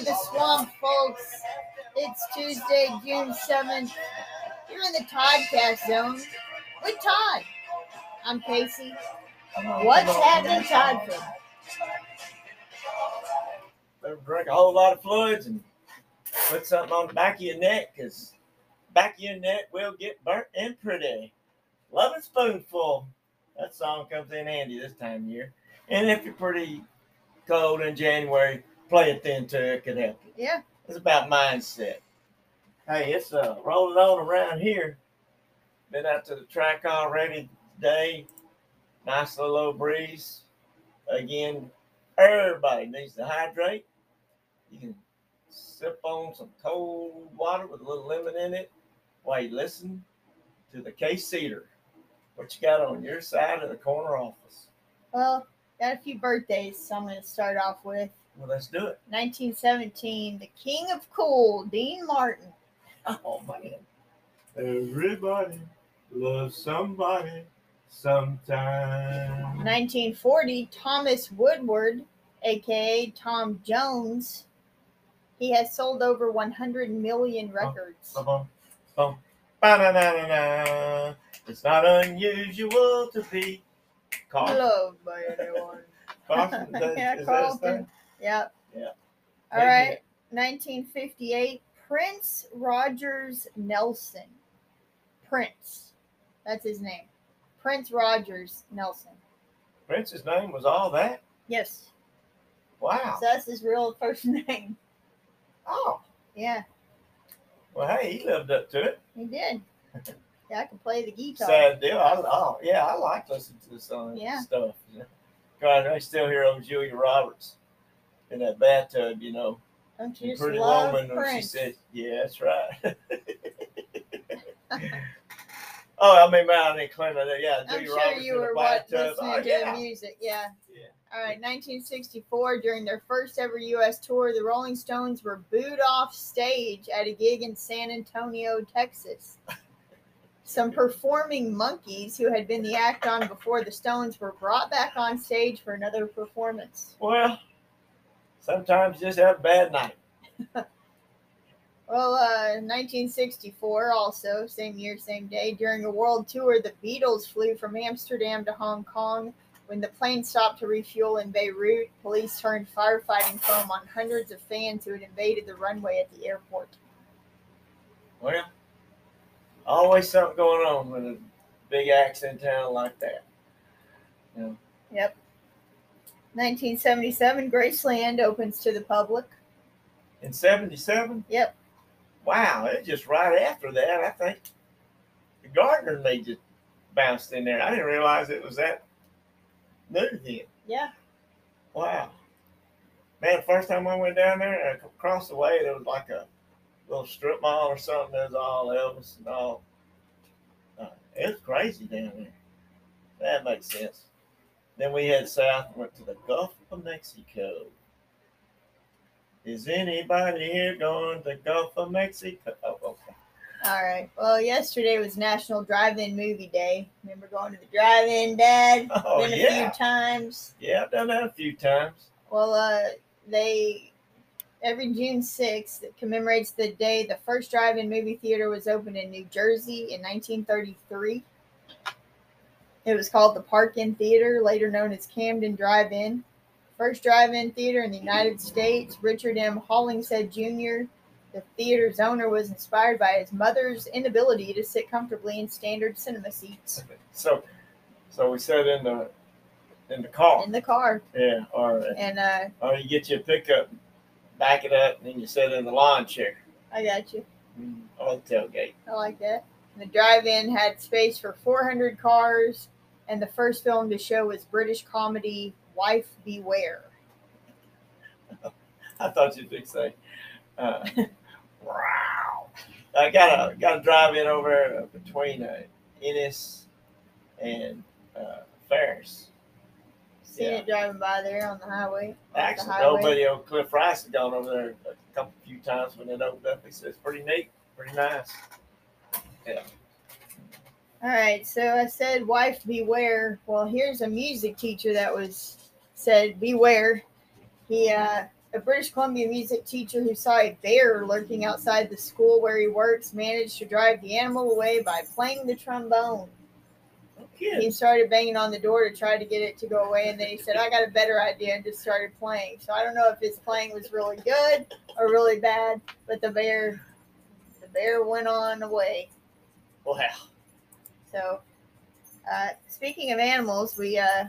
To the swamp, folks. It's Tuesday, June 7th. You're in the Toddcast zone with Todd. I'm Casey. What's happening, Toddford? Better drink a whole lot of fluids and put something on the back of your neck because back of your neck will get burnt and pretty. Lovin' Spoonful. That song comes in handy this time of year. And if you're pretty cold in January, play it then too. It could help you. Yeah, It's about mindset. Hey, it's uh, rolling on around here. Been out to the track already today. Nice little breeze. Again, everybody needs to hydrate. You can sip on some cold water with a little lemon in it while you listen to the case Cedar. What you got on your side of the corner office? well, got a few birthdays, so I'm going to start off with Well, let's do it. 1917, the King of Cool, Dean Martin. Oh man. Everybody loves somebody sometime. 1940, Thomas Woodward, aka Tom Jones. He has sold over 100 million records. Uh-huh. Bum, bum, ba-na-na-na-na. It's not unusual to be caught. Loved by anyone. Carlton, Yeah, is that his Carlton. Yep. Yeah. All right. 1958, Prince Rogers Nelson. Prince. That's his name. Prince Rogers Nelson. Prince's name was all that? Yes. Wow. So that's his real first name. Oh. Yeah, Well, hey, he lived up to it. he did. Yeah, I can play the guitar. Sad deal. I, oh, yeah, I like listening to this song Yeah. stuff. God, I still hear old Julia Roberts in that bathtub, you know. Don't you just Pretty love Woman when she Prince? said, "Yeah, that's right." oh, I mean, Melanie Clement. Yeah, I'm sure Roberts you in the were what, bathtub. listening Oh, to yeah. music. Yeah. Yeah. All right, 1964, during their first ever U.S. tour, the Rolling Stones were booed off stage at a gig in San Antonio, Texas. Some performing monkeys who had been the act on before the Stones were brought back on stage for another performance. Well, sometimes just have a bad night. Well, uh, 1964, also, same year, same day, during a world tour, the Beatles flew from Amsterdam to Hong Kong. When the plane stopped to refuel in Beirut, police turned firefighting foam on hundreds of fans who had invaded the runway at the airport. Well, always something going on with a big in town like that. Know, Yep. 1977, Graceland opens to the public. in '77. Yep. Wow, it's just right after that. I think the Gardner and they just bounced in there. I didn't realize it was that new then. Yeah. Wow. Man, first time I went down there, uh, across the way, there was like a little strip mall or something. There was all Elvis and all. Uh, it was crazy down there. That makes sense. Then we head south and went to the Gulf of Mexico. Is anybody here going to the Gulf of Mexico? Oh, okay. All right. Well, yesterday was National Drive-In Movie Day. Remember going to the drive-in, Dad? Oh, Been a yeah. few times. Yeah, I've done that a few times. Well, uh, they every June sixth that commemorates the day the first drive-in movie theater was opened in New Jersey in 1933. It was called the Park-In Theater, later known as Camden Drive-In. First drive-in theater in the United States. Richard M. Hollingshead Jr. The theater's owner was inspired by his mother's inability to sit comfortably in standard cinema seats So, so we sat in the in the car. in the car, Yeah, or and uh, or you get your pickup, back it up, and then you sit in the lawn chair I got you. or the tailgate. I like that. The drive-in had space for 400 cars, and the first film to show was British comedy Wife Beware. I thought you'd fix say, uh, wow. I got a got to drive in over between uh, Ennis and uh, Ferris. Seen Yeah. it driving by there on the highway. off the Actually, highway. nobody on Cliff Rice has gone over there a couple few times when it opened up. He said it's pretty neat, pretty nice. All right, so I said wife beware. Well, here's a music teacher that was said beware. He uh a British Columbia music teacher who saw a bear lurking outside the school where he works managed to drive the animal away by playing the trombone. No He started banging on the door to try to get it to go away, and then he said, "I got a better idea," and just started playing. So I don't know if his playing was really good or really bad, but the bear, the bear went on away. Wow. So, uh, speaking of animals, we uh,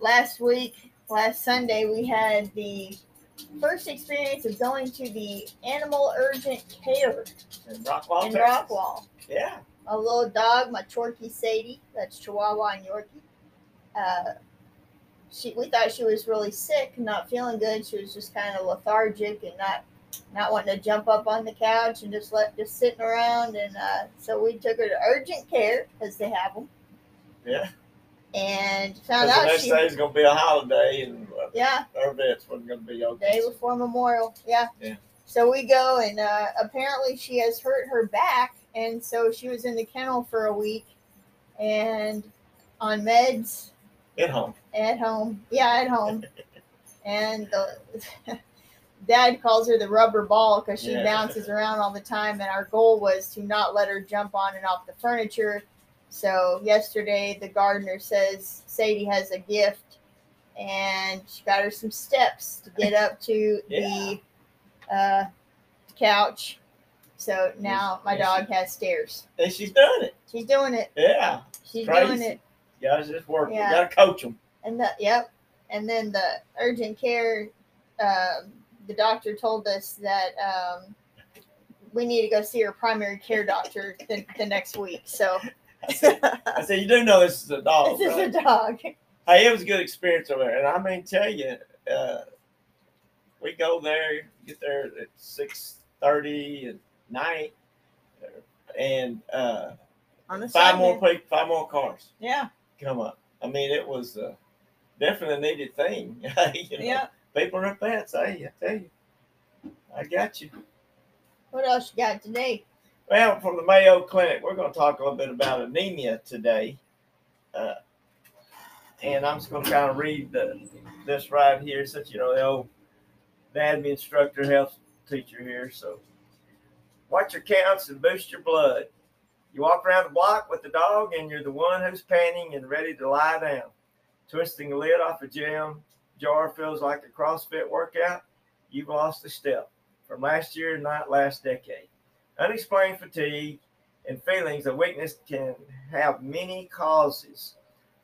last week, last Sunday, we had the first experience of going to the animal urgent care In Rockwall, in Texas. Rockwall. Yeah. A little dog, my Chorky Sadie, that's Chihuahua and Yorkie. Uh, she, we thought she was really sick, not feeling good. She was just kind of lethargic and not, not wanting to jump up on the couch and just let just sitting around. And uh, so we took her to urgent care because they have them, Yeah. And found the out next she, day's gonna be a holiday, and uh, yeah, our vets wasn't gonna be open. day before Memorial. Yeah. Yeah. So we go, and uh, apparently she has hurt her back, and so she was in the kennel for a week, and on meds At home. at home. Yeah, at home. and the dad calls her the rubber ball because she Yeah. bounces around all the time. And our goal was to not let her jump on and off the furniture. So yesterday, the gardener says Sadie has a gift, and she got her some steps to get up to the uh, couch. So now my dog has stairs. And she's doing it. She's doing it. Yeah. She's Crazy. doing it. Guys, just working. Yeah. You gotta coach them. And the yep, and then the urgent care, um, the doctor told us that um, we need to go see our primary care doctor the, the next week. So I said, I said, you do know this is a dog, this is a dog. Hey, it was a good experience over there, and I mean, tell you, uh, we go there, get there at six thirty at night, and uh, On the five side more there. people, five more cars Yeah, come up. I mean, it was uh, definitely a needed thing. you know, yeah. People are pets. Hey, I tell you, I got you. What else you got today? Well, from the Mayo Clinic, we're going to talk a little bit about anemia today. Uh, and I'm just going to kind of read the, this right here, since you know the old anatomy instructor, health teacher here. So, watch your counts and boost your blood. You walk around the block with the dog, and you're the one who's panting and ready to lie down. Twisting the lid off a jam jar feels like a CrossFit workout. You've lost a step from last year, not last decade. Unexplained fatigue and feelings of weakness can have many causes.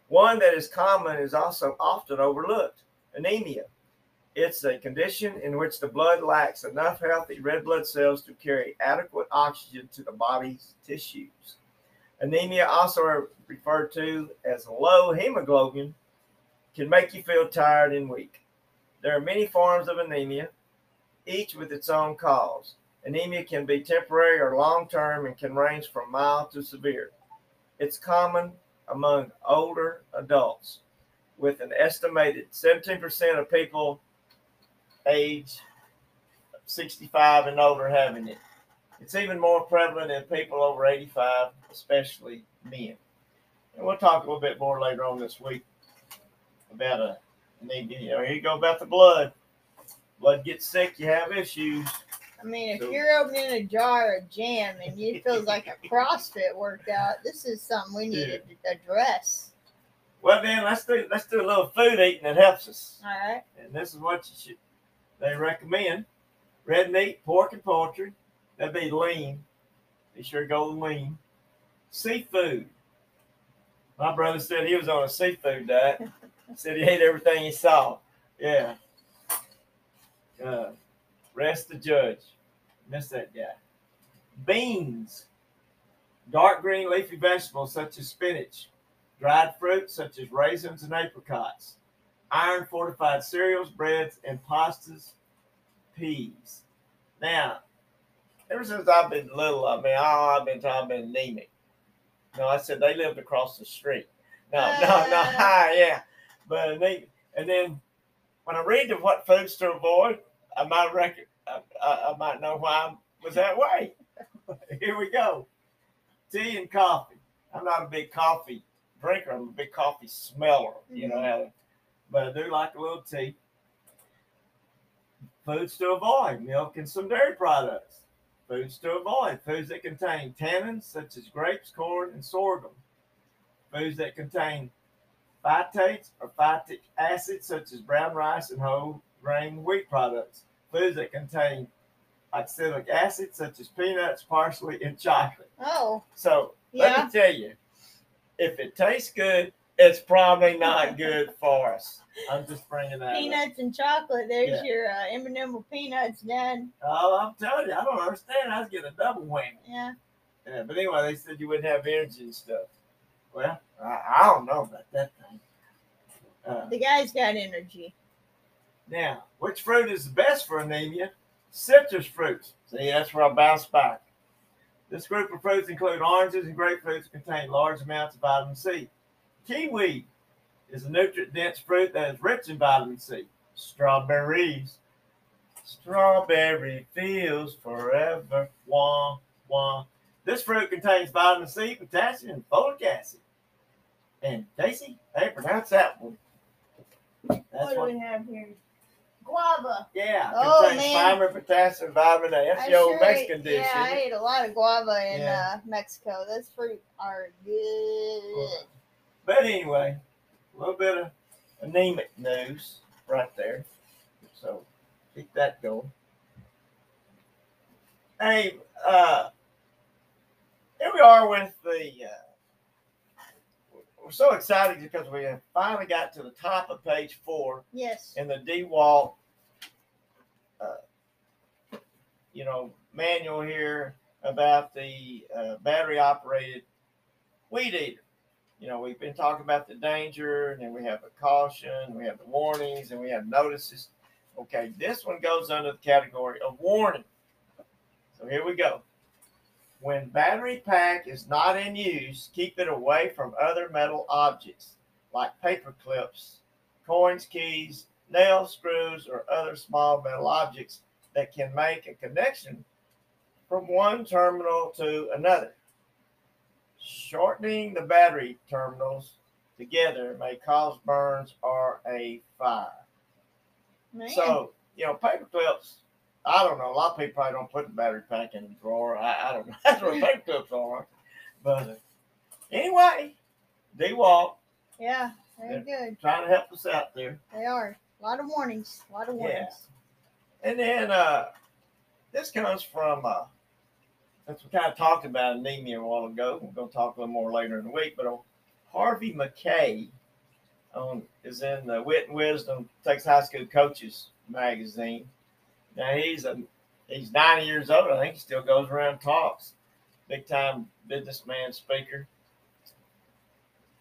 One that is common is also often overlooked anemia. It's a condition in which the blood lacks enough healthy red blood cells to carry adequate oxygen to the body's tissues. Anemia, also referred to as low hemoglobin, can make you feel tired and weak. There are many forms of anemia, each with its own cause. Anemia can be temporary or long term and can range from mild to severe. It's common among older adults, with an estimated 17% of people age 65 and older having it. It's even more prevalent in people over 85, especially men. And we'll talk a little bit more later on this week about a anemia. You know, here you go about the blood. Blood gets sick, you have issues. I mean, if So- you're opening a jar of jam and it feels like a CrossFit workout, this is something we need to address. Well, then let's do let's do a little food eating that helps us. All right. And this is what you should they recommend: red meat, pork, and poultry. That'd be lean. Be sure to go lean. Seafood. My brother said he was on a seafood diet. said he ate everything he saw. Yeah. Uh, rest the judge. Miss that guy. Beans. Dark green leafy vegetables such as spinach. Dried fruits such as raisins and apricots iron fortified cereals, breads, and pastas, peas. Now, ever since I've been little, I mean, oh, I've been I've been anemic. No, I said they lived across the street. No, no, no, Uh. yeah, but anemic. And then when I read the what foods to avoid, I might reckon I, I, I might know why I was that way. Here we go. Tea and coffee. I'm not a big coffee drinker. I'm a big coffee smeller. You know mm-hmm. how but I do like a little tea. Foods to avoid milk and some dairy products. Foods to avoid foods that contain tannins such as grapes, corn, and sorghum. Foods that contain phytates or phytic acid such as brown rice and whole grain wheat products. Foods that contain oxalic acid such as peanuts, parsley, and chocolate. Oh, So yeah. let me tell you, if it tastes good, it's probably not good for us. I'm just bringing that up. Peanuts and chocolate. There's Yeah. your uh, M&M peanuts, Dad. Oh, I'm telling you, I don't understand. I was getting a double whammy. Yeah. Yeah, but anyway, they said you wouldn't have energy and stuff. Well, I, I don't know about that thing. Uh, The guy's got energy. now, which fruit is the best for anemia? Citrus fruits. See, that's where I bounce back. This group of fruits include oranges and grapefruits contain large amounts of vitamin C. Kiwi is a nutrient-dense fruit that is rich in vitamin C. Strawberries. Strawberry fields forever. Wah, wah. This fruit contains vitamin C, potassium, and folic acid. And Casey, hey, pronounce that one. That's what do what we have here? Guava. yeah, Oh, contains man. fiber, potassium, vitamin A. That's I the old sure Mexican ate- dish. Yeah, I ate a lot of guava in Yeah. uh, Mexico. Those fruit are good. But anyway, a little bit of anemic news right there. So keep that going. Hey, uh, here we are with the. Uh, we're so excited because we have finally got to the top of page four Yes. in the DeWalt, uh, you know, manual here about the uh, battery operated weed eater. You know, we've been talking about the danger, and then we have a caution, we have the warnings, and we have notices. Okay, this one goes under the category of warning. So here we go. When battery pack is not in use, keep it away from other metal objects like paper clips, coins, keys, nails, screws, or other small metal objects that can make a connection from one terminal to another. Shortening the battery terminals together may cause burns or a fire. Man. So, you know, paper clips, I don't know. A lot of people probably don't put the battery pack in the drawer. I, I don't know. That's what clips are. But uh, anyway, DeWalt yeah, very good. trying to help us out there. They are. A lot of warnings. A lot of warnings. And then uh, this comes from, uh, since we kind of talked about anemia a while ago, we're going to talk a little more later in the week, but on Harvey Mackay on, is in the Wit and Wisdom Texas High School Coaches magazine. Now he's a he's 90 years old. I think he still goes around and talks. Big time businessman speaker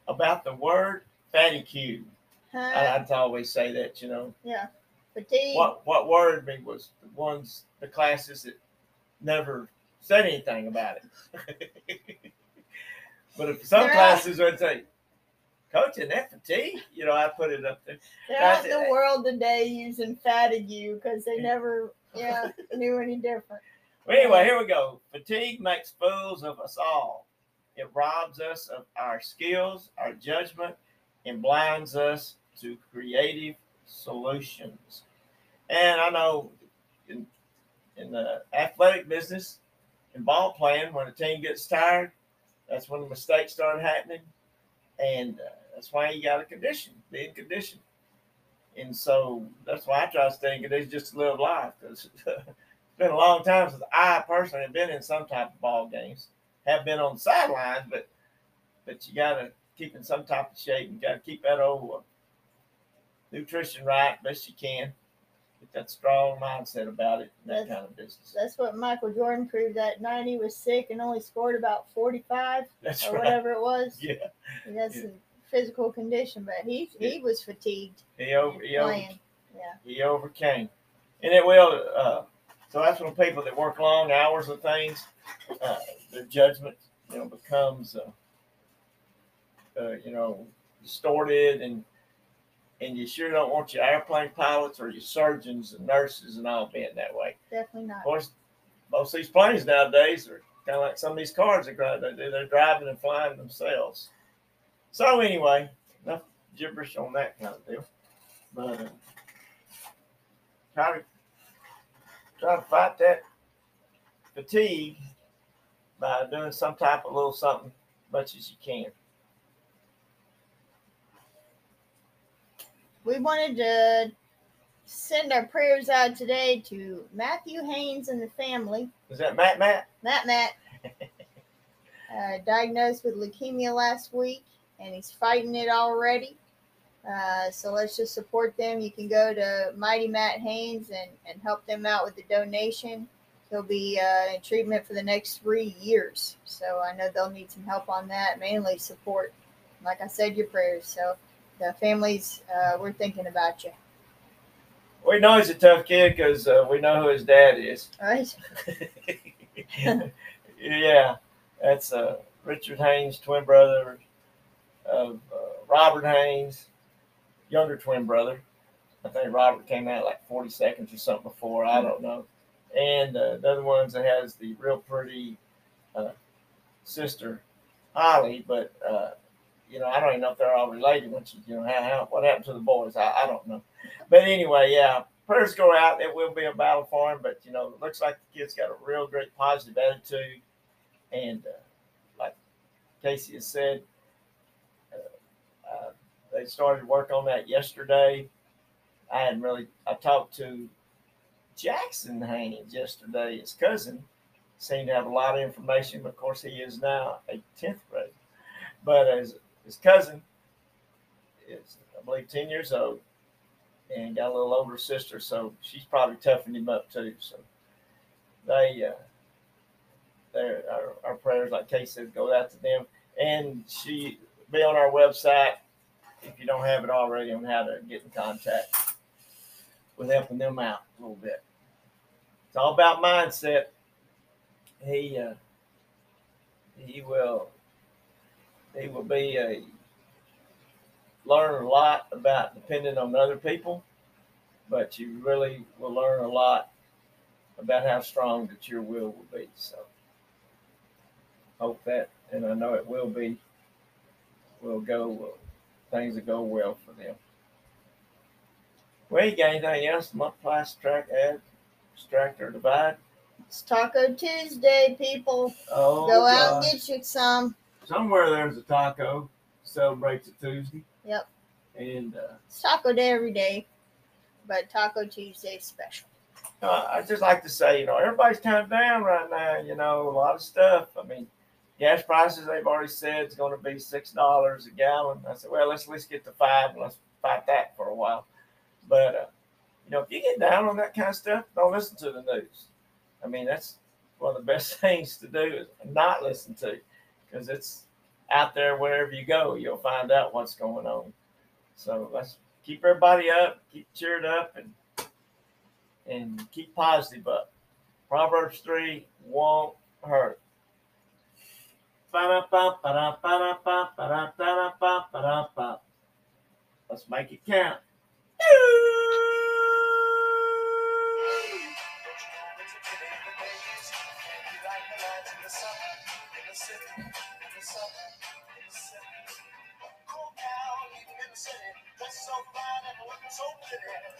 about the word fatty cube. Huh? I, I'd always say that, you know yeah. Fatigue. what what worried me was the ones the classes that never said anything about it. but if some They're classes would say, "Coach, in that fatigue," you know, I put it up there. They're out in the world today using fatigue because they never, yeah, knew any different. Well, anyway, here we go. Fatigue makes fools of us all. It robs us of our skills, our judgment, and blinds us to creative solutions. And I know in, in the athletic business, in ball playing, when a team gets tired, that's when the mistakes start happening. And uh, that's why you got to condition, be in condition. And so that's why I try to stay in condition just to live life because it's been a long time since I personally have been in some type of ball games. Have been on the sidelines, but but you got to keep in some type of shape. You got to keep that old uh, nutrition right best you can. That strong mindset about it. That That's- kind of business. That's what Michael Jordan proved that night. He was sick and only scored about 45 That's or right. whatever it was. Yeah, And that's Yeah. a physical condition, but he he was fatigued he over he over playing. Yeah. he overcame, and it will. Uh, so that's when people that work long hours of things, uh, their judgment, you know, becomes, uh, uh, you know, distorted, and and you sure don't want your airplane pilots or your surgeons and nurses and all being that way. Definitely not. Of course, most of these planes nowadays are kind of like some of these cars that drive. They're, they're driving and flying themselves. So anyway, enough gibberish on that kind of deal. But uh, try to try to fight that fatigue by doing some type of little something as much as you can. We wanted to send our prayers out today to Matthew Haynes and the family. Is that Matt Matt? Matt Matt, uh, diagnosed with leukemia last week, and he's fighting it already. Uh, so let's just support them. You can go to Mighty Matt Haynes and, and help them out with the donation. He'll be uh, in treatment for the next three years. So I know they'll need some help on that, mainly support. Like I said, your prayers. So the families, uh, we're thinking about you. We know he's a tough kid because uh, we know who his dad is. Right. yeah, that's uh, Richard Haynes, twin brother of uh, Robert Haynes, younger twin brother. I think Robert came out like 40 seconds or something before. I don't know. And uh, the other ones that has the real pretty uh, sister, Holly, but uh, you know, I don't even know if they're all related. Once you, you know, how, how what happened to the boys, I, I don't know. But anyway, yeah, prayers go out. It will be a battle for him, but you know, it looks like the kid's got a real great positive attitude, and uh, like Casey has said, uh, uh, they started work on that yesterday. I hadn't really. I talked to Jackson Haynes yesterday, his cousin. Seemed to have a lot of information, but of course he is now a tenth grade. But as his cousin is, I believe, ten years old, and got a little older sister, so she's probably toughened him up too. So they, uh, their our, our prayers, like Kay said, go out to them, and she be on our website if you don't have it already on how to get in contact with helping them out a little bit. It's all about mindset. He uh, he will he will be a learn a lot about depending on other people, but you really will learn a lot about how strong that your will will be. So hope that, and I know it will be, will go, things will go well for them. Well, you got anything else? Multiply, subtract, add, subtract, or divide? It's Taco Tuesday, people. Oh, Go out and get you some. Somewhere there's a taco celebrates a Tuesday. Yep. And uh, It's Taco Day every day, but Taco Tuesday special. Uh, I just like to say, you know, everybody's kind of down right now. You know, a lot of stuff. I mean, gas prices they've already said it's going to be six dollars a gallon. I said, well, let's at least get to five and let's fight that for a while. But uh, you know, if you get down on that kind of stuff, don't listen to the news. I mean, that's one of the best things to do is not listen to, because it's out there wherever you go, you'll find out what's going on. So let's keep everybody up, keep cheered up, and and keep positive up. Proverbs 3 won't hurt. Let's make it count.